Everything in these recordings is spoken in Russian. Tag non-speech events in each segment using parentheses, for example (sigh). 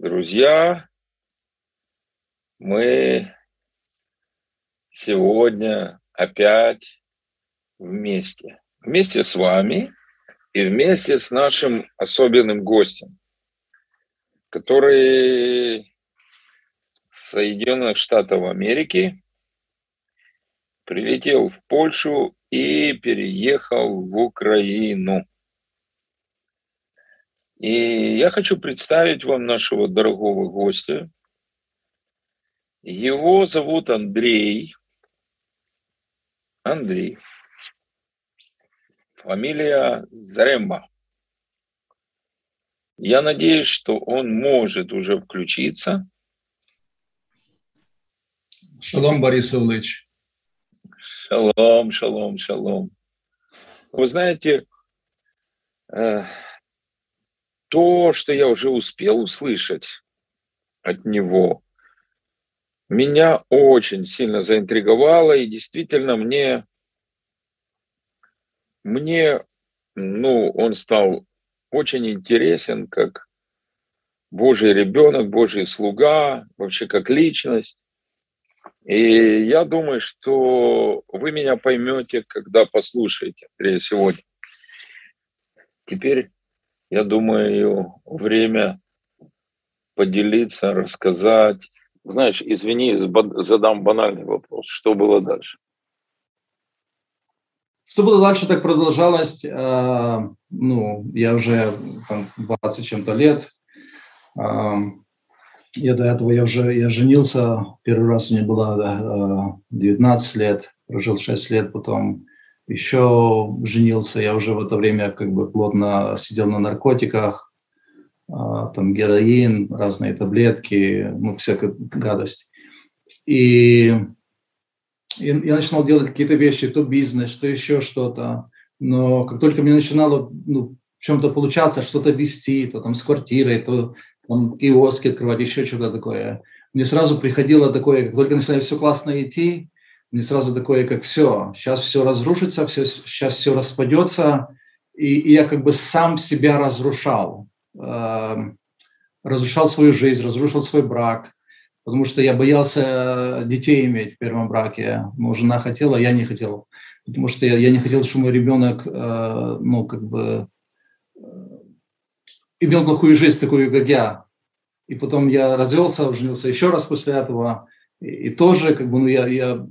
Друзья, мы сегодня опять вместе. Вместе с вами и вместе с нашим особенным гостем, который Соединенных Штатов Америки прилетел в Польшу и переехал в Украину. И я хочу представить вам нашего дорогого гостя. Его зовут Андрей. Андрей. Фамилия Заремба. Я надеюсь, что он может уже включиться. Шалом, Борис Ильич. Шалом, шалом, шалом. Вы знаете, э, то, что я уже успел услышать от него, меня очень сильно заинтриговало, и действительно мне, мне, ну, он стал очень интересен как Божий ребенок, Божий слуга, вообще как личность. И я думаю, что вы меня поймете, когда послушаете, Андрей, сегодня. Теперь я думаю, время поделиться, рассказать. Знаешь, извини, задам банальный вопрос. Что было дальше? Что было дальше, так продолжалось. Э, ну, я уже там 20 чем-то лет. Э, я до этого я уже я женился. Первый раз мне было э, 19 лет. Прожил 6 лет, потом еще женился, я уже в это время как бы плотно сидел на наркотиках, а, там героин, разные таблетки, ну, всякая гадость. И я начинал делать какие-то вещи, то бизнес, то еще что-то. Но как только мне начинало ну, в чем-то получаться, что-то вести, то там с квартирой, то там киоски открывать, еще что-то такое, мне сразу приходило такое, как только начинает все классно идти, мне сразу такое, как все, сейчас все разрушится, все, сейчас все распадется, и, и я как бы сам себя разрушал, э, разрушал свою жизнь, разрушил свой брак, потому что я боялся детей иметь в первом браке, но жена хотела, я не хотел, потому что я, я не хотел, чтобы мой ребенок, э, ну, как бы, э, имел плохую жизнь, такую, как я. И потом я развелся, женился еще раз после этого, и, и тоже, как бы, ну, я, я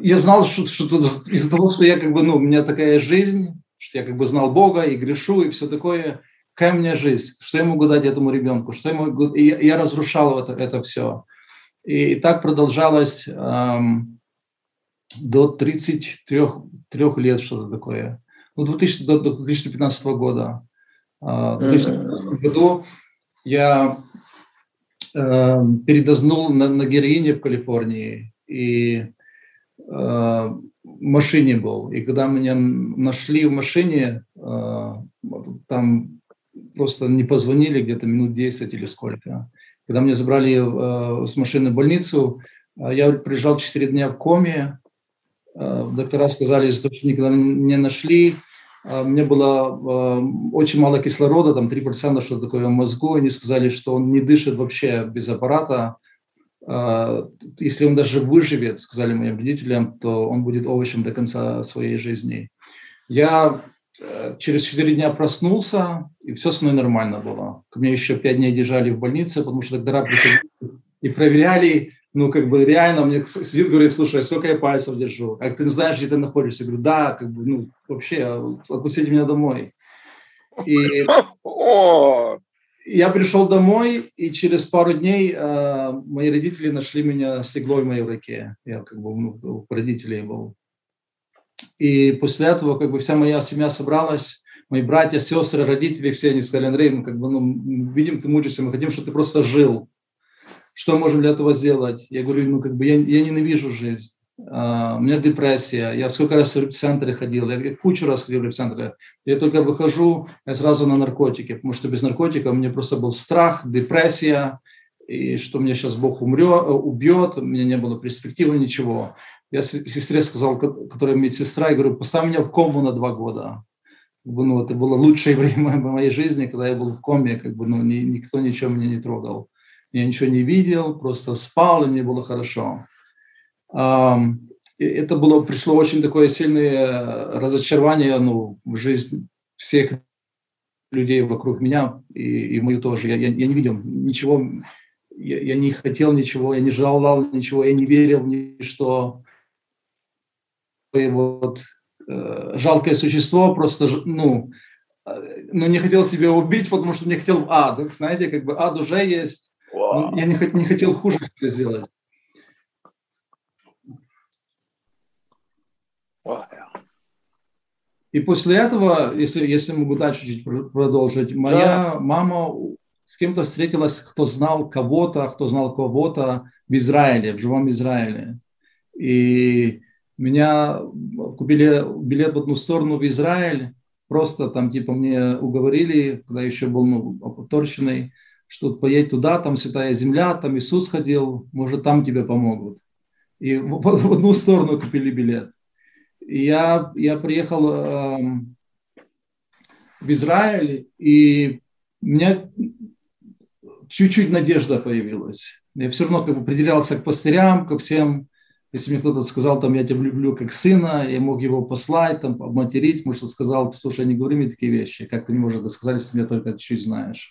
я знал, что, что из-за того, что я как бы, ну, у меня такая жизнь, что я как бы знал Бога и грешу и все такое, какая у меня жизнь, что я могу дать этому ребенку, что я могу... И я, я разрушал это, это все. И, и так продолжалось эм, до 33 лет, что-то такое. Ну, 2000, до, до 2015 года. Э, в 2015 году я э, передознул на, на героине в Калифорнии, и Э, машине был. И когда меня нашли в машине, э, там просто не позвонили где-то минут 10 или сколько. Когда меня забрали э, с машины в больницу, я приезжал 4 дня в коме. Доктора сказали, что никогда не нашли. Мне было очень мало кислорода, там 3% что такое в мозгу. Они сказали, что он не дышит вообще без аппарата. А, если он даже выживет, сказали моим родителям, то он будет овощем до конца своей жизни. Я э, через 4 дня проснулся, и все со мной нормально было. Меня еще 5 дней держали в больнице, потому что доктора приходили и проверяли, ну, как бы реально мне сидит, говорит, слушай, сколько я пальцев держу? А ты знаешь, где ты находишься? Я говорю, да, как бы, ну, вообще, отпустите меня домой. И я пришел домой, и через пару дней э, мои родители нашли меня с иглой в моей руке. Я как бы у родителей был. И после этого как бы вся моя семья собралась, мои братья, сестры, родители, все они сказали, Андрей, мы как бы, ну, видим, ты мучаешься, мы хотим, чтобы ты просто жил. Что можем для этого сделать? Я говорю, ну, как бы я, я ненавижу жизнь. Uh, у меня депрессия, я сколько раз в репцентре ходил, я кучу раз ходил в репцентре. Я только выхожу, я сразу на наркотики, потому что без наркотиков у меня просто был страх, депрессия, и что мне сейчас Бог умрет, убьет, у меня не было перспективы, ничего. Я сестре сказал, которая медсестра, я говорю, поставь меня в кому на два года. как бы, ну, это было лучшее (laughs) время моей жизни, когда я был в коме, как бы, ну, ни, никто ничего меня не трогал. Я ничего не видел, просто спал, и мне было хорошо. Это было, пришло очень такое сильное разочарование ну, в жизнь всех людей вокруг меня и, и мою тоже. Я, я, я не видел ничего, я, я не хотел ничего, я не желал ничего, я не верил в ничто. И вот э, жалкое существо просто, ну, э, ну, не хотел себя убить, потому что не хотел в ад. Знаете, как бы ад уже есть. Wow. Я не, не хотел хуже сделать. И после этого, если, если могу дальше чуть продолжить, моя да. мама с кем-то встретилась, кто знал кого-то, кто знал кого-то в Израиле, в живом Израиле. И меня купили билет в одну сторону в Израиль, просто там типа мне уговорили, когда еще был ну, опорченный, что поедь туда, там святая земля, там Иисус ходил, может там тебе помогут. И в, в одну сторону купили билет я, я приехал э, в Израиль, и у меня чуть-чуть надежда появилась. Я все равно как бы определялся к пастырям, ко всем. Если мне кто-то сказал, там, я тебя люблю как сына, я мог его послать, там, обматерить, может, сказал, слушай, не говори мне такие вещи, как ты не можешь это сказать, если ты меня только чуть знаешь.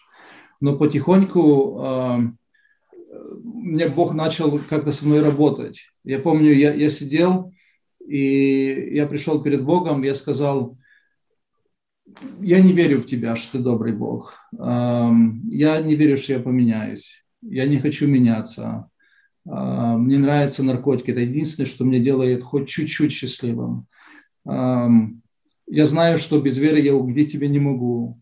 Но потихоньку э, мне Бог начал как-то со мной работать. Я помню, я, я сидел, и я пришел перед Богом, я сказал, я не верю в тебя, что ты добрый Бог. Я не верю, что я поменяюсь. Я не хочу меняться. Мне нравятся наркотики. Это единственное, что мне делает хоть чуть-чуть счастливым. Я знаю, что без веры я убедить тебя не могу.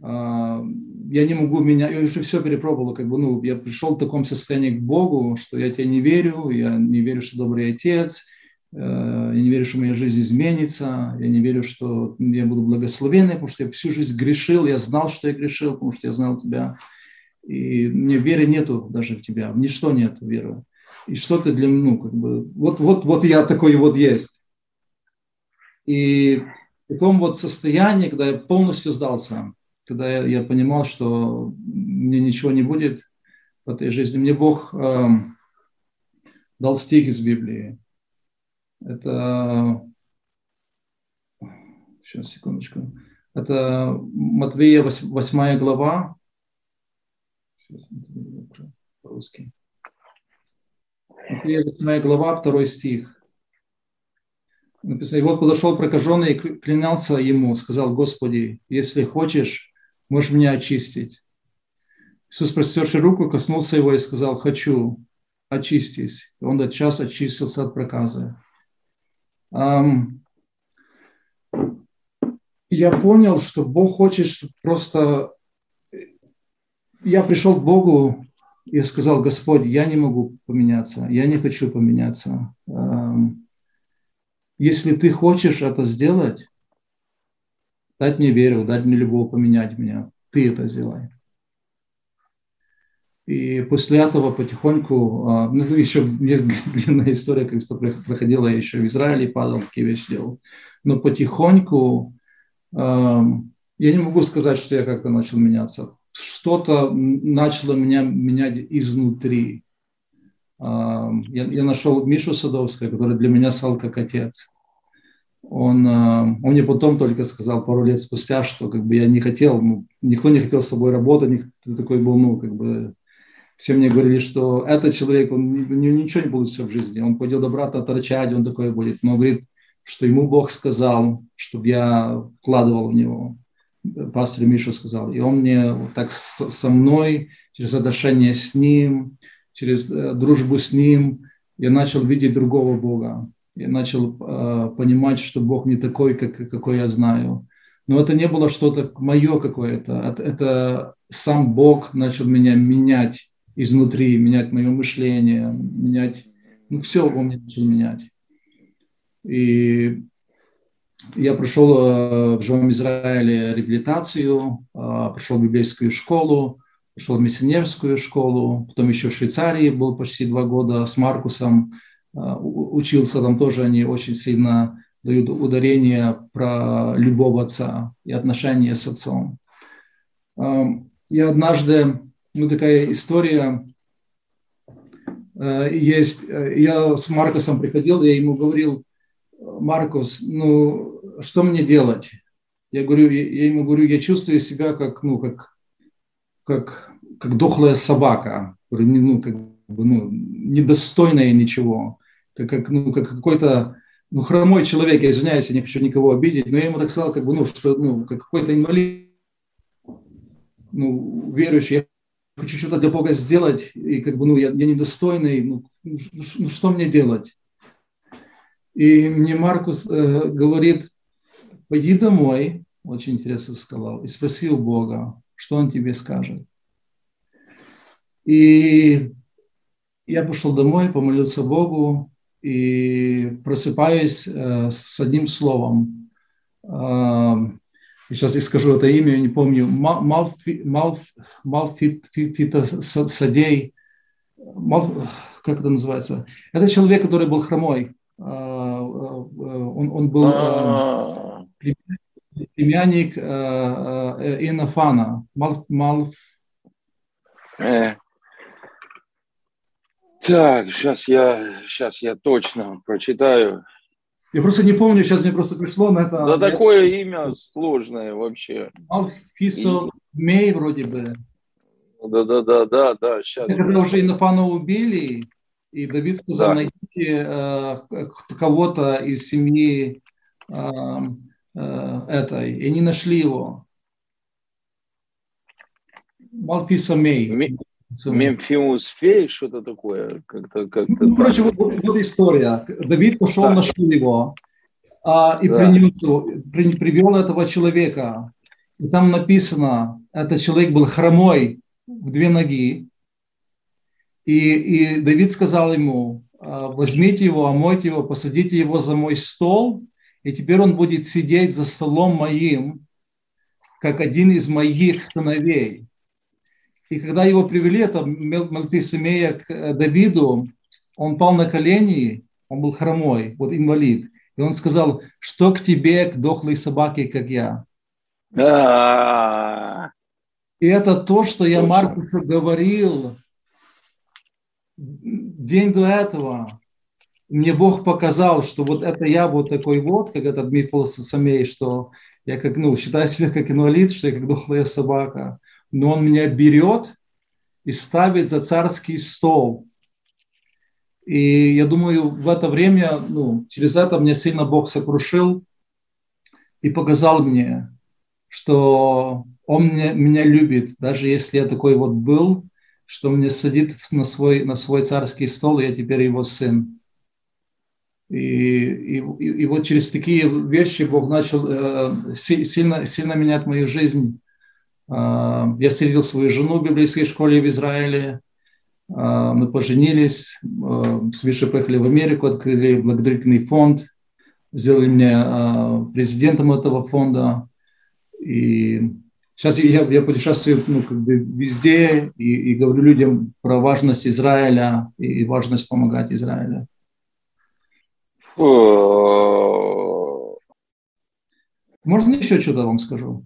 Я не могу меня, я уже все перепробовал, как бы, ну, я пришел в таком состоянии к Богу, что я тебе не верю, я не верю, что добрый отец, я не верю, что моя жизнь изменится, я не верю, что я буду благословенный, потому что я всю жизнь грешил, я знал, что я грешил, потому что я знал тебя. И мне веры нету даже в тебя, в ничто нет веры. И что ты для меня, ну, как бы, вот, вот, вот я такой вот есть. И в таком вот состоянии, когда я полностью сдался, когда я, я понимал, что мне ничего не будет в этой жизни, мне Бог э, дал стих из Библии. Это... Сейчас, секундочку. Это Матвея 8 глава. Сейчас, по-русски. Матвея 8 глава, 2 стих. Написано, и вот подошел прокаженный и клянялся ему, сказал, Господи, если хочешь, можешь меня очистить. Иисус, простерший руку, коснулся его и сказал, хочу, очистись. И он от час очистился от проказа я понял, что Бог хочет чтобы просто... Я пришел к Богу и сказал, Господь, я не могу поменяться, я не хочу поменяться. Если ты хочешь это сделать, дать мне веру, дать мне любовь, поменять меня, ты это сделай. И после этого потихоньку, а, ну, еще есть длинная история, как что проходила я еще в Израиле, падал, такие вещи делал. Но потихоньку, я не могу сказать, что я как-то начал меняться. Что-то начало меня менять изнутри. Я, я нашел Мишу Садовского, который для меня стал как отец. Он, он мне потом только сказал пару лет спустя, что как бы я не хотел, ну, никто не хотел с собой работать, никто такой был, ну, как бы все мне говорили, что этот человек, он ничего не получится в жизни, он пойдет обратно торчать, он такой будет. Но говорит, что ему Бог сказал, чтобы я вкладывал в него. Пастор Миша сказал. И он мне вот так со мной, через отношения с ним, через э, дружбу с ним, я начал видеть другого Бога. Я начал э, понимать, что Бог не такой, как, какой я знаю. Но это не было что-то мое какое-то. Это, это сам Бог начал меня менять изнутри, менять мое мышление, менять, ну, все во мне начал менять. И я прошел э, в Живом Израиле реабилитацию, э, прошел библейскую школу, пошел миссионерскую школу, потом еще в Швейцарии был почти два года с Маркусом, э, учился там тоже, они очень сильно дают ударение про любовь отца и отношения с отцом. Я однажды, ну такая история. Э, есть, я с Маркосом приходил, я ему говорил, Маркус, ну что мне делать? Я говорю, я ему говорю, я чувствую себя как, ну, как, как, как дохлая собака, ну, как бы, ну, недостойная ничего, как, как, ну, как какой-то ну, хромой человек, я извиняюсь, я не хочу никого обидеть, но я ему так сказал, как бы, ну, что, ну, как какой-то инвалид, ну, верующий, хочу что-то для Бога сделать, и как бы, ну, я, я недостойный, ну, ну, ну что мне делать? И мне Маркус э, говорит, пойди домой, очень интересно сказал, и спроси у Бога, что Он тебе скажет. И я пошел домой, помолился Богу, и просыпаюсь э, с одним словом. Э, сейчас я скажу это имя, я не помню. Малфитосадей. Мал, как это называется? Это человек, который был хромой. Э, он, он был а. племянник Инофана. Мал, Мал... Так, сейчас я, сейчас я точно прочитаю. Я просто не помню, сейчас мне просто пришло на это. Да я... такое имя сложное вообще. Алфисо И... Мей вроде бы. Да, да, да, да, да. Сейчас. Когда уже Инофана убили, и Давид сказал, да. найдите э, кого-то из семьи э, э, этой, и они нашли его. Малфиса Мей. Мемфиус Фей, что-то такое. Как-то, как-то ну, короче, вот, вот история. Давид пошел, да. нашел его а, и да. принес, при, привел этого человека. И там написано, этот человек был хромой в две ноги. И, и Давид сказал ему, «А, возьмите его, омойте его, посадите его за мой стол, и теперь он будет сидеть за столом моим, как один из моих сыновей. И когда его привели, это Мелфисемея к э, Давиду, он пал на колени, он был хромой, вот инвалид. И он сказал, что к тебе, к дохлой собаке, как я. И это то, что я Маркусу говорил день до этого. Мне Бог показал, что вот это я вот такой вот, как этот Мифл Самей, что я как, ну, считаю себя как инвалид, что я как дохлая собака но он меня берет и ставит за царский стол. И я думаю, в это время, ну, через это мне сильно Бог сокрушил и показал мне, что Он меня, меня любит, даже если я такой вот был, что мне садит на свой, на свой царский стол, и я теперь его сын. И, и, и вот через такие вещи Бог начал э, сильно, сильно менять мою жизнь. А, я встретил свою жену в библейской школе в Израиле. А, мы поженились, а, с Виши поехали в Америку, открыли благотворительный фонд, сделали меня президентом этого фонда. И сейчас я, я путешествую ну, как бы везде и, и говорю людям про важность Израиля и важность помогать Израилю. Можно еще что-то вам скажу?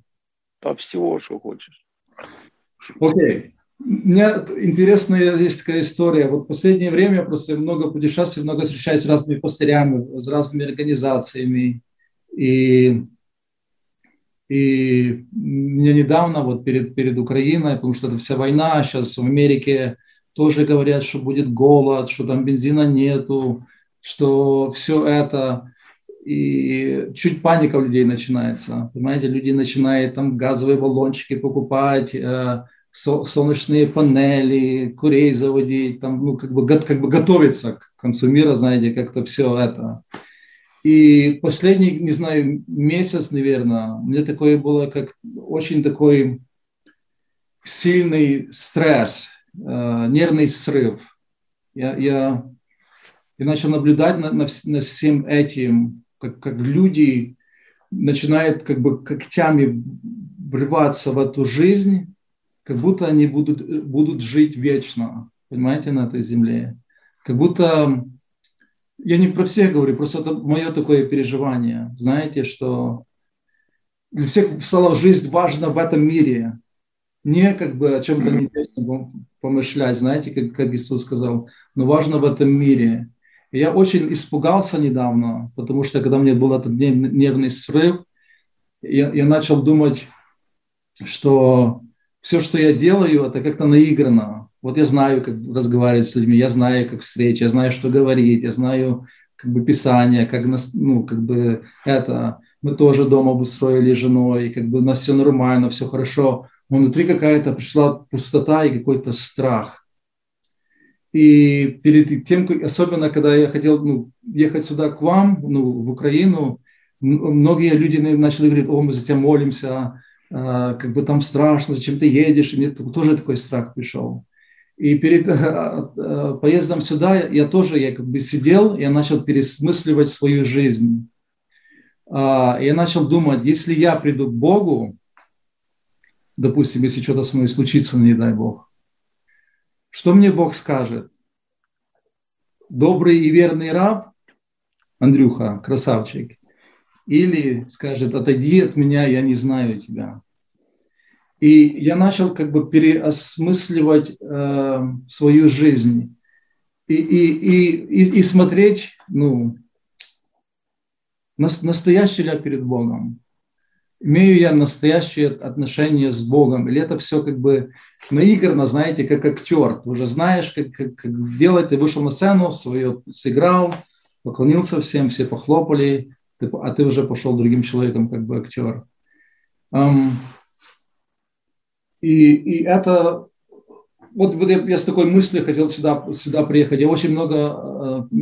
По всего, что хочешь. Окей. Okay. У меня интересная есть такая история. Вот в последнее время просто много путешествий, много встречаюсь с разными пастырями, с разными организациями. И, и мне недавно, вот перед, перед Украиной, потому что это вся война, сейчас в Америке тоже говорят, что будет голод, что там бензина нету, что все это и чуть паника у людей начинается. Понимаете, люди начинают там газовые баллончики покупать, э, солнечные панели, курей заводить, там, ну, как бы, как бы готовиться к концу мира, знаете, как-то все это. И последний, не знаю, месяц, наверное, мне такое было, как очень такой сильный стресс, э, нервный срыв. Я, я, я начал наблюдать над, над, над всем этим, как, как люди начинают как бы когтями врываться в эту жизнь, как будто они будут, будут жить вечно, понимаете, на этой земле. Как будто я не про всех говорю, просто это мое такое переживание. Знаете, что для всех стала жизнь важна в этом мире. Не как бы о чем-то небесном помышлять, знаете, как, как Иисус сказал, но важно в этом мире. Я очень испугался недавно, потому что когда мне был этот нервный срыв, я, я начал думать, что все, что я делаю, это как-то наиграно. Вот я знаю, как разговаривать с людьми, я знаю, как встреча, я знаю, что говорить, я знаю как бы Писание, как, нас, ну, как бы это. Мы тоже дома обустроили женой, как бы у нас все нормально, все хорошо. Но внутри какая-то пришла пустота и какой-то страх. И перед тем, особенно когда я хотел ну, ехать сюда к вам, ну, в Украину, многие люди начали говорить, о, мы за тебя молимся, а, как бы там страшно, зачем ты едешь, и мне тоже такой страх пришел. И перед э, (laughs) поездом сюда я тоже я как бы сидел, я начал пересмысливать свою жизнь. А, я начал думать, если я приду к Богу, допустим, если что-то со мной случится, не дай Бог, что мне Бог скажет? Добрый и верный раб, Андрюха, красавчик, или скажет, отойди от меня, я не знаю тебя. И я начал как бы переосмысливать э, свою жизнь и, и, и, и, и смотреть, ну, настоящий ли я перед Богом. Имею я настоящее отношение с Богом? Или это все как бы наиграно, знаете, как актер. Ты уже знаешь, как, как, как делать. Ты вышел на сцену, свое сыграл, поклонился всем, все похлопали, а ты уже пошел другим человеком, как бы актер. Um, и, и это, вот, вот я, я с такой мыслью хотел сюда, сюда приехать. Я очень много э,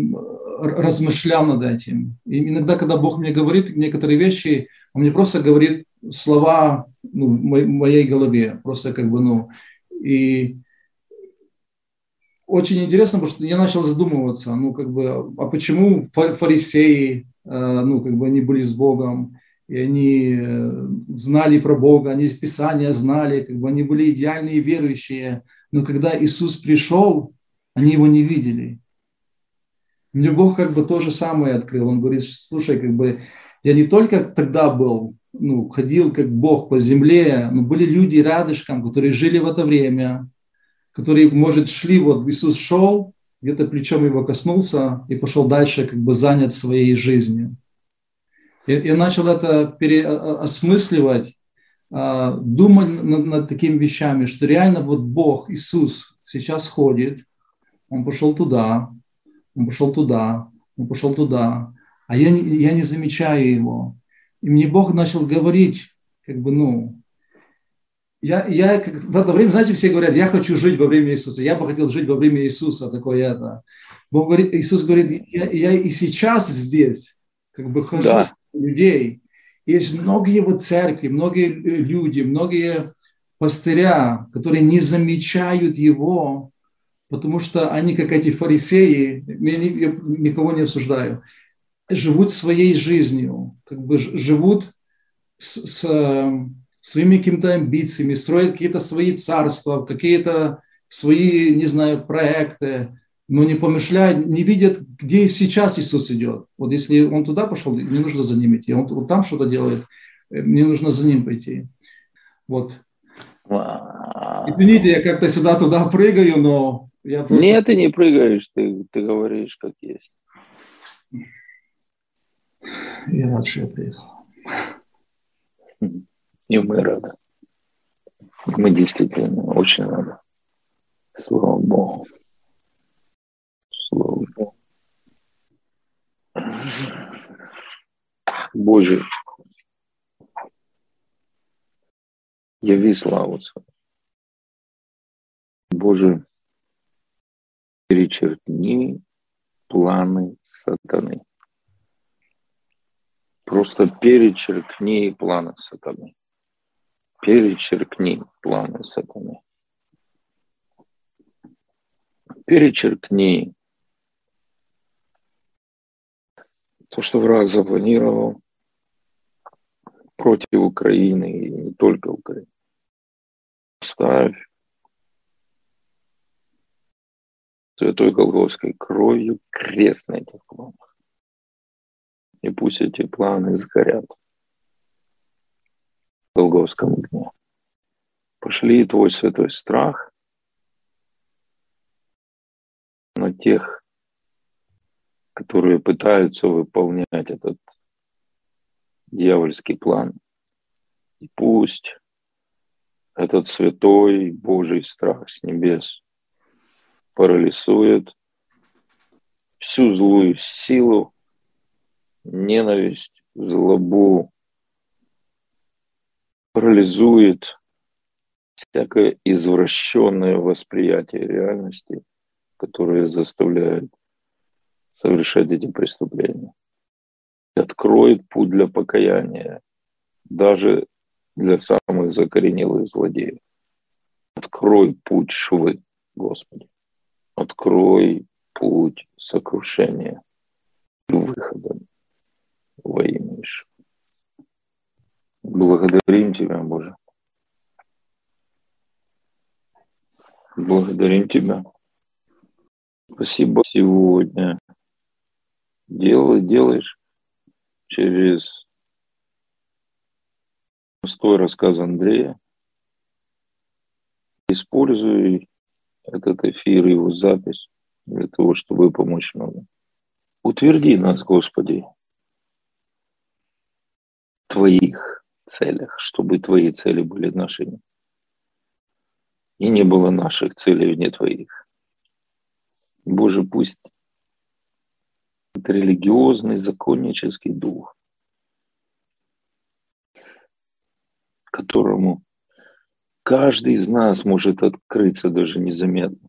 размышлял над этим. И иногда, когда Бог мне говорит некоторые вещи, Он мне просто говорит слова ну, в моей голове. Просто как бы, ну, и очень интересно, потому что я начал задумываться, ну, как бы, а почему фарисеи, э, ну, как бы, они были с Богом, и они э, знали про Бога, они Писания знали, как бы они были идеальные верующие, но когда Иисус пришел, они его не видели. Мне Бог как бы то же самое открыл. Он говорит, слушай, как бы я не только тогда был, ну, ходил как Бог по земле, но были люди рядышком, которые жили в это время, которые, может, шли, вот Иисус шел, где-то плечом его коснулся и пошел дальше, как бы занят своей жизнью. Я, начал это переосмысливать, а, думать над, над такими вещами, что реально вот Бог, Иисус сейчас ходит, Он пошел туда, Он пошел туда, Он пошел туда, а я не, я не замечаю Его. И мне Бог начал говорить, как бы, ну, я, я как, в это время, знаете, все говорят, я хочу жить во время Иисуса, я бы хотел жить во время Иисуса, такое это. Бог говорит, Иисус говорит, я, я и сейчас здесь, как бы хожу, да людей. Есть многие вот церкви, многие люди, многие пастыря, которые не замечают его, потому что они, как эти фарисеи, я никого не осуждаю, живут своей жизнью, как бы живут с, с своими какими-то амбициями, строят какие-то свои царства, какие-то свои, не знаю, проекты, но не помышляют, не видят, где сейчас Иисус идет. Вот если он туда пошел, мне нужно за ним идти. Он, он там что-то делает, э, мне нужно за ним пойти. Вот. Извините, я как-то сюда-туда прыгаю, но я просто... Нет, ты не прыгаешь, ты, ты говоришь как есть. Я рад, что я приехал. И мы рады. Мы действительно очень рады. Слава Богу. Боже, яви славу свою. Боже, перечеркни планы сатаны. Просто перечеркни планы сатаны. Перечеркни планы сатаны. Перечеркни то, что враг запланировал против Украины и не только Украины. Ставь святой Голговской кровью крест на этих планах. И пусть эти планы сгорят в Голговском огне. Пошли твой святой страх на тех, которые пытаются выполнять этот дьявольский план. И пусть этот святой Божий страх с небес парализует всю злую силу, ненависть, злобу, парализует всякое извращенное восприятие реальности, которое заставляет совершать эти преступления. Откроет путь для покаяния даже для самых закоренелых злодеев. Открой путь швы, Господи. Открой путь сокрушения и выхода во имя Ишуа. Благодарим Тебя, Боже. Благодарим Тебя. Спасибо сегодня. Делай, делаешь через простой рассказ Андрея. Используй этот эфир, его запись для того, чтобы помочь нам. Утверди нас, Господи, Твоих целях, чтобы Твои цели были нашими. И не было наших целей вне Твоих. Боже, пусть это религиозный, законнический дух, которому каждый из нас может открыться даже незаметно.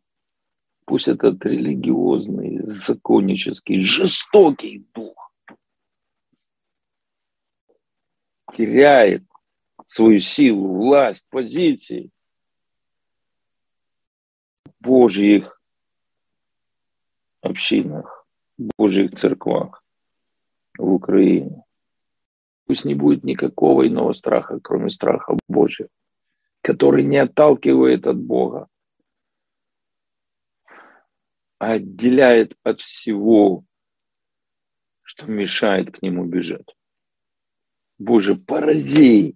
Пусть этот религиозный, законнический, жестокий дух теряет свою силу, власть, позиции в Божьих общинах, в Божьих церквах в Украине. Пусть не будет никакого иного страха, кроме страха Божьего, который не отталкивает от Бога, а отделяет от всего, что мешает к нему бежать. Боже, порази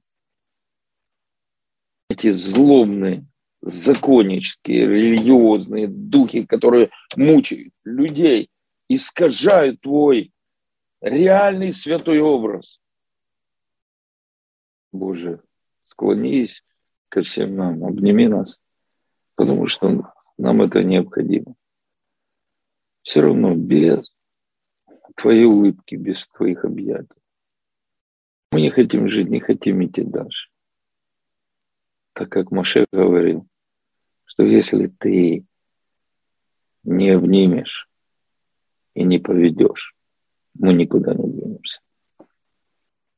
эти злобные, законнические, религиозные духи, которые мучают людей, искажают твой реальный святой образ. Боже, склонись ко всем нам, обними нас, потому что нам это необходимо. Все равно без твоей улыбки, без твоих объятий. Мы не хотим жить, не хотим идти дальше. Так как Маше говорил, что если ты не обнимешь и не поведешь, мы никуда не двинемся.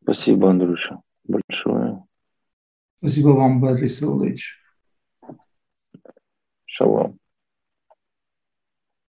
Спасибо, Андрюша, большое. Спасибо вам, Борис Ильич. Шалом.